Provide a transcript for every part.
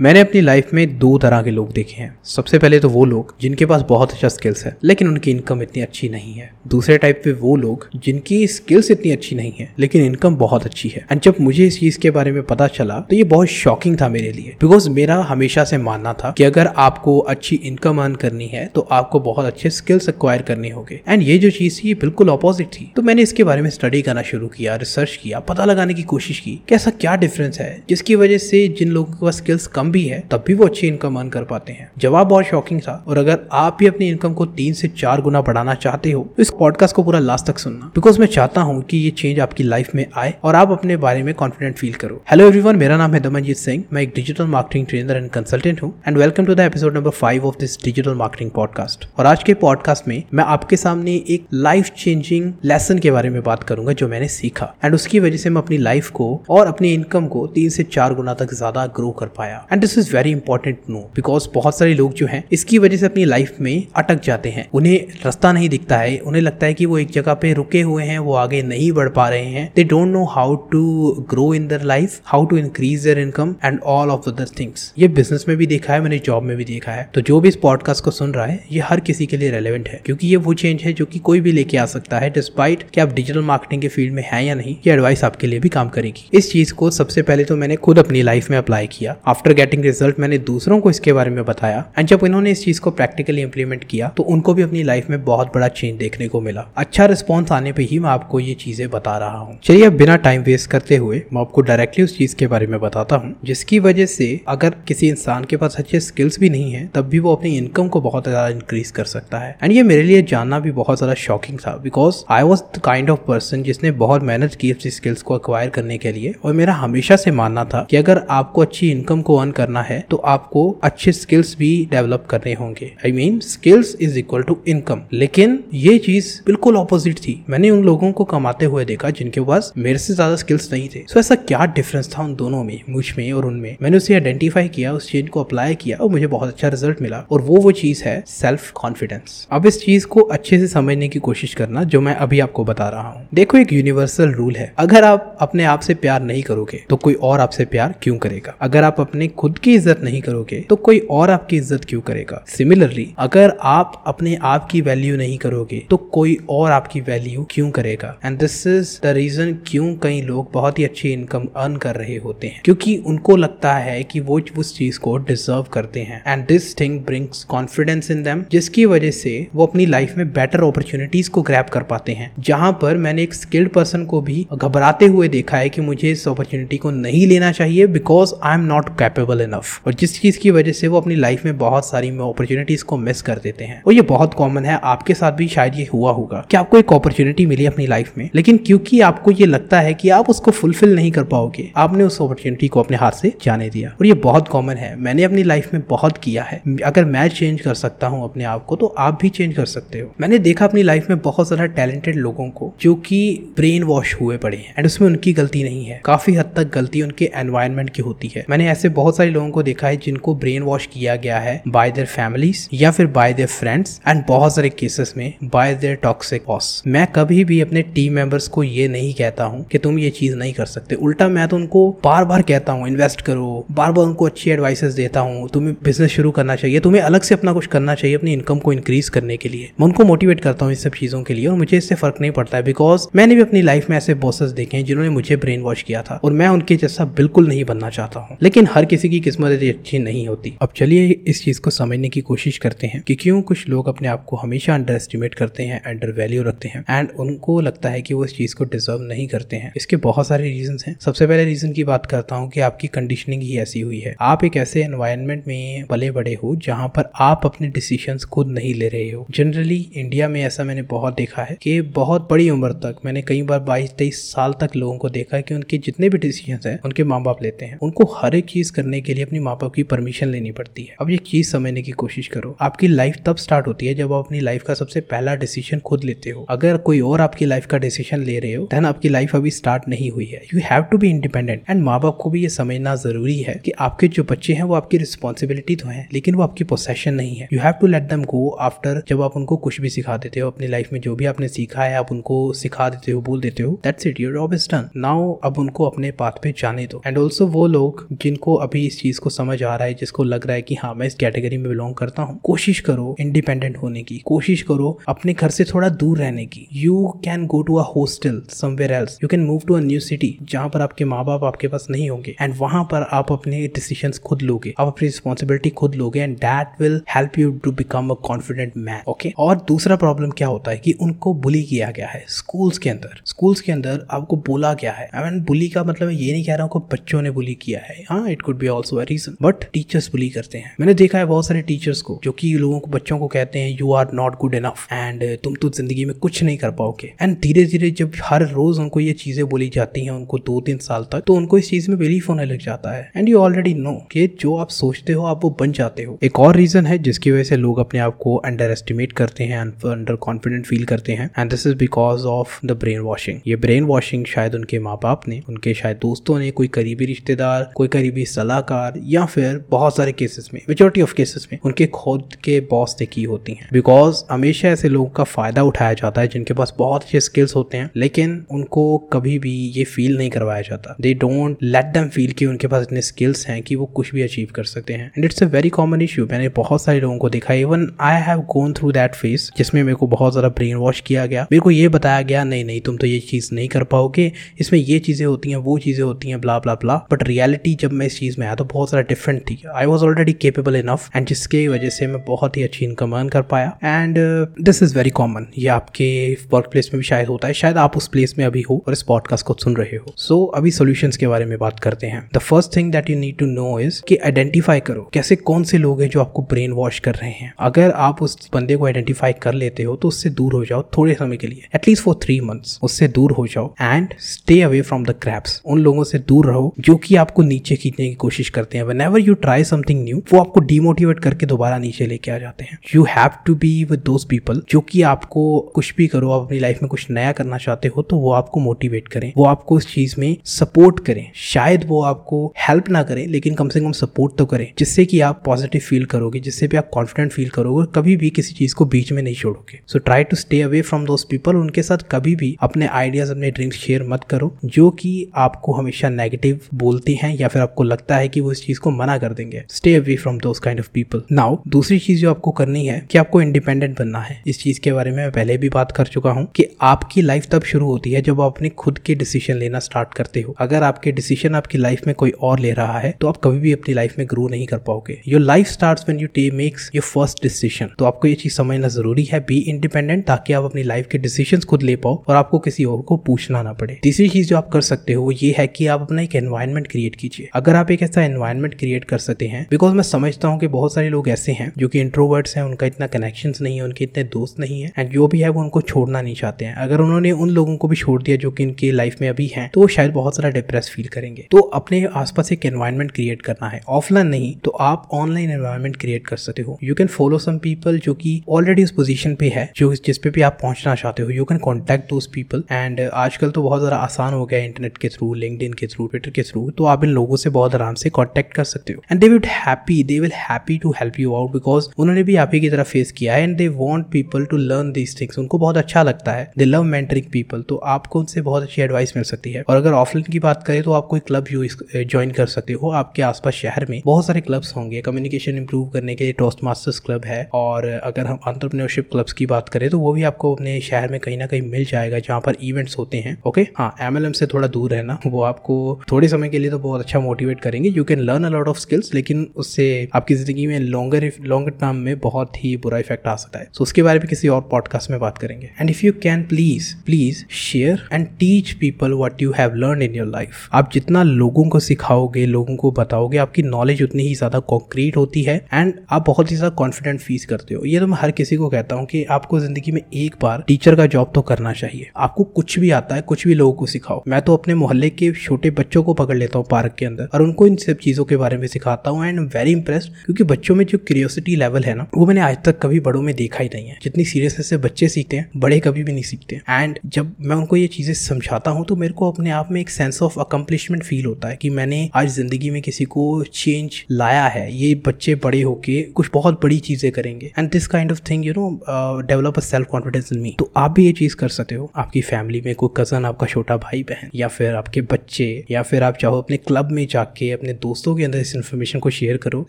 मैंने अपनी लाइफ में दो तरह के लोग देखे हैं। सबसे पहले तो वो लोग जिनके पास बहुत अच्छा स्किल्स है, लेकिन उनकी इनकम इतनी अच्छी नहीं है। दूसरे टाइप पे वो लोग जिनकी स्किल्स इतनी अच्छी नहीं है, लेकिन इनकम बहुत अच्छी है। एंड जब मुझे इस चीज़ के बारे में पता चला तो ये बहुत शॉकिंग था मेरे लिए। बिकॉज़ मेरा हमेशा से मानना था कि अगर आपको अच्छी इनकम अर्न करनी है तो आपको बहुत अच्छे स्किल्स एक्वायर करने होंगे। एंड ये जो चीज़ थी, ये बिल्कुल अपोजिट थी। तो मैंने इसके बारे में स्टडी करना शुरू किया रिसर्च किया, पता लगाने की कोशिश की कि ऐसा क्या डिफरेंस है, जिसकी वजह से जिन लोगों के पास स्किल्स कम भी है, तब भी वो अच्छी इनकम अर्न कर पाते हैं। जवाब बहुत शॉकिंग था, और अगर आप भी अपनी इनकम को तीन से चार गुना बढ़ाना चाहते हो तो इस पॉडकास्ट को पूरा लास्ट तक सुनना। बिकॉज़ मैं चाहता हूँ कि ये चेंज आपकी लाइफ में आए, और आप अपने बारे में कॉन्फिडेंट फील करो। हेलो एवरीवन मेरा नाम है दमनजीत सिंह, मैं एक digital marketing trainer and consultant हूँ and welcome to the episode number five of this digital marketing podcast और आज के पॉडकास्ट में मैं आपके सामने एक लाइफ चेंजिंग लेसन के बारे में बात करूँगा, जो मैंने सीखा। एंड उसकी वजह से मैं अपनी लाइफ को और अपनी इनकम को तीन से चार गुना तक ज़्यादा ग्रो कर पाया। And this is very important no because बहुत सारे लोग जो हैं, इसकी वजह से अपनी लाइफ में अटक जाते हैं। उन्हें रास्ता नहीं दिखता है। उन्हें लगता है कि वो एक जगह पे रुके हुए हैं, वो आगे नहीं बढ़ पा रहे हैं। They don't know how to grow in their life how to increase their income and all of other things ये बिज़नेस में भी देखा है, मैंने जॉब में भी देखा है। तो जो भी इस पॉडकास्ट को सुन रहा है, ये हर किसी के लिए रेलिवेंट है। क्योंकि ये वो चेंज है जो कि कोई भी लेके आ सकता है डिस्पाइट कि आप डिजिटल मार्केटिंग के फ़ील्ड में है या नहीं, ये एडवाइस आपके लिए भी काम करेगी। इस चीज़ को सबसे पहले तो मैंने खुद अपनी लाइफ में अप्लाई किया। आफ्टर गेटिंग रिज़ल्ट मैंने दूसरों को इसके बारे में बताया। एंड जब इन्होंने इस चीज़ को प्रैक्टिकली इंप्लीमेंट किया तो उनको भी अपनी लाइफ में बहुत बड़ा चेंज देखने को मिला। अच्छा रिस्पॉन्स आने पर ही मैं आपको ये चीज़ें बता रहा हूँ। चलिए अब बिना टाइम वेस्ट करते हुए मैं आपको डायरेक्टली उस चीज़ के बारे में बताता हूँ, जिसकी वजह से अगर किसी इंसान के पास अच्छे स्किल्स भी नहीं है, तब भी वो अपनी इनकम को बहुत ज़्यादा इंक्रीज कर सकता है। एंड ये मेरे लिए जानना भी बहुत ज़्यादा शॉकिंग था because I was the kind of person जिसने बहुत मेहनत की अपनी स्किल्स को अक्वायर करने के लिए, और मेरा हमेशा से मानना था कि अगर आपको अच्छी इनकम को अर्न करना है तो आपको अच्छे स्किल्स भी डेवलप करने होंगे। I mean skills is equal to income लेकिन ये चीज़ बिल्कुल ऑपोजिट थी। मैंने उन लोगों को कमाते हुए देखा जिनके पास मेरे से ज़्यादा स्किल्स नहीं थे। सो ऐसा क्या डिफरेंस था उन दोनों में, मुझमें और उनमें? मैंने उसे आइडेंटिफाई किया, उस चीज़ को अप्लाई किया और मुझे बहुत अच्छा रिज़ल्ट मिला। और वो वो चीज़ है सेल्फ कॉन्फिडेंस अब इस चीज़ को अच्छे से समझने की कोशिश करना, जो मैं अभी आपको बता रहा हूँ। देखो, एक यूनिवर्सल रूल है। अगर आप अपने आप से प्यार नहीं करोगे तो कोई और आपसे प्यार क्यों करेगा? अगर आप अपने खुद की इज़्ज़त नहीं करोगे तो कोई और आपकी इज़्ज़त क्यों करेगा? सिमिलरली अगर आप अपने आप की वैल्यू नहीं करोगे तो कोई और आपकी वैल्यू क्यों करेगा? And this is the reason क्यों कई लोग बहुत ही अच्छी इनकम अर्न कर रहे होते हैं। क्योंकि उनको लगता है कि वो उस चीज़ को डिजर्व करते हैं। And this thing brings confidence in them जिसकी वजह से वो अपनी लाइफ में बेटर अपॉर्चुनिटीज़ को ग्रैप कर पाते हैं। जहाँ पर मैंने एक स्किल्ड पर्सन को भी घबराते हुए देखा है कि मुझे इस अपॉर्चुनिटी को नहीं लेना चाहिए because I am not capable enough और जिस चीज़ की वजह से वो अपनी लाइफ में बहुत सारी अपॉर्चुनिटीज़ को मिस कर देते हैं। और ये बहुत कॉमन है, आपके साथ भी शायद ये हुआ होगा। कि आपको एक अपॉर्चुनिटी मिली अपनी लाइफ में, लेकिन क्योंकि आपको ये लगता है कि आप उसको फुलफिल नहीं कर पाओगे, आपने उस अपॉर्चुनिटी को अपने हाथ से जाने दिया। और ये बहुत कॉमन है। मैंने अपनी लाइफ में बहुत किया है। अगर मैं चेंज कर सकता हूँ अपने आप को तो आप भी चेंज कर सकते हो। मैंने देखा अपनी लाइफ में बहुत ज़्यादा टैलेंटेड लोगों को, जो कि ब्रेन वॉश हुए पड़े हैं। एंड उसमें उनकी गलती नहीं है। काफ़ी हद तक गलती उनके एनवायरमेंट की होती है। मैंने ऐसे बहुत सारे लोगों को देखा है जिनको ब्रेन वॉश किया गया है बाय देयर फैमिलीज़ या फिर बाय देयर फ्रेंड्स एंड बहुत सारे केसेस में बाय देयर टॉक्सिक बॉस मैं कभी भी अपने टीम मेंबर्स को ये नहीं कहता हूँ कि तुम ये चीज़ नहीं कर सकते। उल्टा मैं तो उनको बार बार कहता हूँ इन्वेस्ट करो बार बार उनको अच्छी एडवाइसेस देता हूँ, तुम्हें बिज़नेस शुरू करना चाहिए, तुम्हें अलग से अपना कुछ करना चाहिए अपनी इनकम को इंक्रीज करने के लिए। मैं उनको मोटिवेट करता हूँ इस सब चीज़ों के लिए और मुझे इससे फ़र्क नहीं पड़ता है बिकॉज़ मैंने भी अपनी लाइफ में ऐसे बॉसेस देखे हैं जिन्होंने मुझे ब्रेन वॉश किया था और मैं उनके जैसा बिल्कुल नहीं बनना चाहता हूँ। लेकिन हर किसी की किस्मत अच्छी नहीं होती। अब चलिए इस चीज़ को समझने की कोशिश करते हैं कि क्यों कुछ लोग अपने आप को हमेशा अंडर एस्टिमेट करते हैं अंडर वैल्यू रखते हैं एंड उनको लगता है कि वो इस चीज़ को डिजर्व नहीं करते हैं। इसके बहुत सारे रीजन हैं। सबसे पहले रीजन की बात करता हूँ कि आपकी कंडीशनिंग ही ऐसी हुई है। आप एक ऐसे एनवायरमेंट में पले बड़े हो जहाँ पर आप अपने डिसीज़न खुद नहीं ले रहे हो। जनरली इंडिया में ऐसा मैंने बहुत देखा है कि बहुत बड़ी उम्र तक, मैंने कई बार बाईस तेईस साल तक लोगों को देखा है कि उनके जितने भी डिसीज़न है, उनके माँ बाप लेते हैं। उनको हर एक चीज़ करने के लिए अपनी माँ बाप की परमिशन लेनी पड़ती है। अब ये चीज़ समझने की कोशिश करो। आपकी लाइफ तब स्टार्ट होती है जब आप अपनी लाइफ का सबसे पहला डिसीज़न खुद लेते हो। अगर कोई और आपकी लाइफ का डिसीज़न ले रहे हो देन आपकी लाइफ अभी स्टार्ट नहीं हुई है। You have to be independent and माँ बाप को भी ये समझना ज़रूरी है कि आपके जो बच्चे हैं वो आपकी रिस्पॉन्सिबिलिटी तो है, लेकिन वो आपकी पोसेशन नहीं है। You have to let them go after जब आप उनको कुछ भी सिखा देते हो, अपनी लाइफ में जो भी आपने सीखा है, आप उनको सिखा देते हो, बोल देते हो that's it your job is done now अब उनको अपने पाथ पे जाने दो। एंड ऑल्सो वो लोग जिनको अभी इस चीज़ को समझ आ रहा है, जिसको लग रहा है कि हाँ मैं इस कैटेगरी में बिलोंग करता हूँ। कोशिश करो इंडिपेंडेंट होने की। कोशिश करो अपने घर से थोड़ा दूर रहने की। You can go to a hostel somewhere else you can move to a new city जहाँ पर आपके माँ बाप आपके पास नहीं होंगे। एंड वहाँ पर आप अपने डिसीज़न खुद लोगे। आप अपनी रिस्पॉन्सिबिलिटी खुद लोगे। And that will help you to become a confident man okay और दूसरा प्रॉब्लम क्या होता है कि उनको बुली किया गया है स्कूल्स के अंदर। स्कूल्स के अंदर आपको बोला गया है। आई मीन बुली का मतलब ये नहीं कह रहा हूँ बच्चों ने बुली किया है। हाँ it could be also a reason but teachers bully करते हैं। मैंने देखा है बहुत सारे टीचर्स को, जो कि लोगों को, बच्चों को कहते हैं you are not good enough and तुम तो ज़िंदगी में कुछ नहीं कर पाओगे। एंड धीरे धीरे जब हर रोज उनको ये चीज़ें बोली जाती हैं, उनको दो तीन साल तक तो उनको इस चीज़ में बिलीफ होने लग जाता है। एंड यू ऑलरेडी नो कि जो आप सोचते हो, आप वो बन जाते हो। एक और रीजन है, जिसकी वजह से लोग अपने आप को अंडर एस्टिमेट करते हैं अंडर कॉन्फिडेंट फील करते हैं। And this is because of the brain washing ये ब्रेन वॉशिंग शायद उनके माँ बाप ने, उनके शायद दोस्तों ने, कोई करीबी रिश्तेदार, कोई करीबी सलाहकार या फिर बहुत सारे केसेस में मेजोरिटी ऑफ़ केसेस में, उनके खुद के बॉस ने की होती हैं। बिकॉज़ हमेशा ऐसे लोगों का फ़ायदा उठाया जाता है जिनके पास बहुत अच्छे स्किल्स होते हैं, लेकिन उनको कभी भी ये फील नहीं करवाया जाता। They don't let them feel कि उनके पास इतने स्किल्स हैं कि वो कुछ भी अचीव कर सकते हैं। And it's a very common issue मैंने बहुत सारे लोगों को देखा even I have gone through that face जिसमें मेरे को बहुत ज़्यादा ब्रेन वॉश किया गया। मेरे को ये बताया गया, नहीं नहीं, तुम तो ये चीज़ नहीं कर पाओगे। इसमें ये चीज़ें होती हैं, वो चीज़ें होती हैं blah blah blah but reality जब मैं इस चीज़ में आया तो बहुत ज़्यादा डिफरेंट थी। I was already capable enough and जिसके वजह से मैं बहुत ही अच्छी इनकम अर्न कर पाया। And this is very common ये आपके वर्क प्लेस में भी शायद होता है। शायद आप उस प्लेस में अभी हो और इस पॉडकास्ट को सुन रहे हो। सो so, अभी सोल्यूशन के बारे में बात करते हैं। The first thing that you need to know is कि आइडेंटिफाई करो। कैसे कौन से लोग हैं जो आपको ब्रेन वॉश कर रहे हैं? अगर आप उस बंदे को आइडेंटिफाई कर लेते हो तो उससे दूर हो जाओ थोड़े समय के लिए। एटलीस्ट फॉर थ्री मंथ्स उससे दूर हो जाओ। And stay away from the craps उन लोगों से दूर रहो जो कि आपको नीचे खींचने की कोशिश करते हैं whenever you try something new वो आपको डिमोटिवेट करके दोबारा नीचे लेके आ जाते हैं। You have to be with those people जो कि आपको कुछ भी करो, आप अपनी लाइफ में कुछ नया करना चाहते हो तो वो आपको मोटिवेट करें। वो आपको इस चीज़ में सपोर्ट करें। शायद वो आपको हेल्प ना करें, लेकिन कम से कम सपोर्ट तो करें, जिससे कि आप पॉजिटिव फील करोगे, जिससे भी आप कॉन्फिडेंट फील करोगे कभी भी किसी चीज़ को बीच में नहीं छोड़ोगे। So try to stay away from those people उनके साथ कभी भी अपने आइडियाज़ अपने ड्रीम्स शेयर मत करो, जो कि आपको हमेशा नेगेटिव बोलती हैं या फिर आपको लगता है कि वो इस चीज़ को मना कर देंगे। Stay away from those kind of people now दूसरी चीज़ जो आपको करनी है कि आपको इंडिपेंडेंट बनना है। इस चीज़ के बारे में मैं पहले भी बात कर चुका हूँ कि आपकी लाइफ तब शुरू होती है जब आप अपने खुद के डिसीज़न लेना स्टार्ट करते हो। अगर आपके डिसीज़न आपकी लाइफ में कोई और ले रहा है तो आप कभी भी अपनी लाइफ में ग्रो नहीं कर पाओगे। Your life start when you take makes your first decision तो आपको ये चीज़ समझना ज़रूरी है बी इंडिपेंडेंट ताकि आप अपनी लाइफ के डिसीज़न खुद ले पाओ और आपको किसी और को पूछना ना पड़े। तीसरी चीज़ जो आप कर सकते हो, वो ये है कि आप अपना एक एनवायरमेंट क्रिएट कीजिए। अगर आप एक ऐसा एनवायरमेंट क्रिएट कर सकते हैं। बिकॉज़ मैं समझता हूँ कि बहुत सारे लोग ऐसे हैं, जो कि इंट्रोवर्ट्स हैं, उनका इतना कनेक्शन नहीं है, उनके इतने दोस्त नहीं है एंड जो भी है वो उनको छोड़ना नहीं चाहते हैं। अगर उन्होंने उन लोगों को भी छोड़ दिया जो कि इनकी लाइफ में अभी हैं तो वो शायद बहुत सारा डिप्रेस फील करेंगे। तो अपने आसपास एक एनवायरमेंट क्रिएट करना है। ऑफलाइन नहीं तो आप ऑनलाइन एनवायरमेंट क्रिएट कर सकते हो। You can follow some people जो कि ऑलरेडी उस पोजीशन पे है, जो जिस पे भी आप पहुँचना चाहते हो। You can contact those people and आजकल तो बहुत ज़्यादा आसान हो गया इंटरनेट के थ्रू लिंकड के थ्रू ट्विटर के थ्रू तो आप इन लोगों से बहुत आराम से कॉन्टेक्ट कर सकते हो। And they will happy they will happy to help you out because उन्होंने भी आप ही की तरह फेस किया है and they want people to learn these things उनको बहुत अच्छा लगता है। दे लव मेंटरिंग पीपल तो आपको उनसे बहुत अच्छी एडवाइस मिल सकती है। और अगर ऑफलाइन की बात करें तो आप कोई क्लब ज्वाइन कर सकते हो। आपके आसपास शहर में बहुत सारे क्लब्स होंगे। कम्युनिकेशन इंप्रूव करने के लिए टोस्ट मास्टर्स क्लब है। और अगर हम अंतरप्रनरशिप क्लब्स की बात करें तो वो भी आपको अपने शहर में कहीं ना कहीं मिल जाएगा, जहाँ पर इवेंट्स होते हैं। ओके हाँ एम से थोड़ा दूर रहना, वो आपको थोड़े समय के लिए तो बहुत अच्छा मोटिवेट करेंगे you can learn a lot of skills लेकिन उससे आपकी ज़िंदगी में लॉन्गर लॉन्गर टर्म में बहुत ही बुरा इफ़ेक्ट आ सकता है। सो so, उसके बारे में किसी और पॉडकास्ट में बात करेंगे। And if you can please please share and teach people what you have learn in your life आप जितना लोगों को सिखाओगे लोगों को बताओगे आपकी नॉलेज उतनी ही ज़्यादा कॉन्क्रीट होती है एंड आप बहुत ही ज़्यादा कॉन्फिडेंट फ़ीस करते हो। ये तो मैं हर किसी को कहता हूँ कि आपको ज़िंदगी में एक बार टीचर का जॉब तो करना चाहिए। आपको कुछ भी आता है कुछ भी लोगों को सिखाओ। मैं तो अपने मोहल्ले के छोटे बच्चों को पकड़ लेता हूँ पार्क के अंदर और उनको इन सब चीज़ों के बारे में सिखाता हूँ एंड वेरी इंप्रेस्ड क्योंकि बच्चों में जो क्यूरियोसिटी लेवल है ना, वो मैंने आज तक कभी बड़ों में देखा ही नहीं है। जितनी सीरियसनेस से बच्चे सीखते हैं, बड़े कभी भी नहीं सीखते। एंड जब मैं उनको ये चीज़ें समझाता हूँ तो मेरे को अपने आप में एक सेंस ऑफ़ अकम्पलिशमेंट फील होता है कि मैंने आज ज़िंदगी में किसी को चेंज लाया है। ये बच्चे बड़े होके कुछ बहुत बड़ी चीज़ें करेंगे। And this kind of thing you know develop a self confidence in me तो आप भी ये चीज़ कर सकते हो। आपकी फैमिली में कोई कज़न आपका छोटा भाई बहन या फिर आपके बच्चे, या फिर आप चाहो अपने क्लब में जाके अपने अपने दोस्तों के अंदर इस इन्फॉर्मेशन को शेयर करो,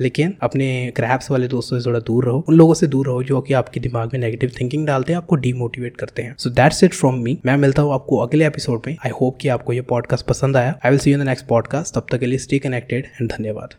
लेकिन अपने क्रैप्स वाले दोस्तों से थोड़ा दूर रहो। उन लोगों से दूर रहो जो कि आपके दिमाग में नेगेटिव थिंकिंग डालते हैं, आपको डीमोटिवेट करते हैं। So that's it from me मैं मिलता हूँ आपको अगले एपिसोड में। आई होप कि आपको ये पॉडकास्ट पसंद आया। I will see you the next podcast तब तक के लिए स्टे कनेक्टेड एंड धन्यवाद।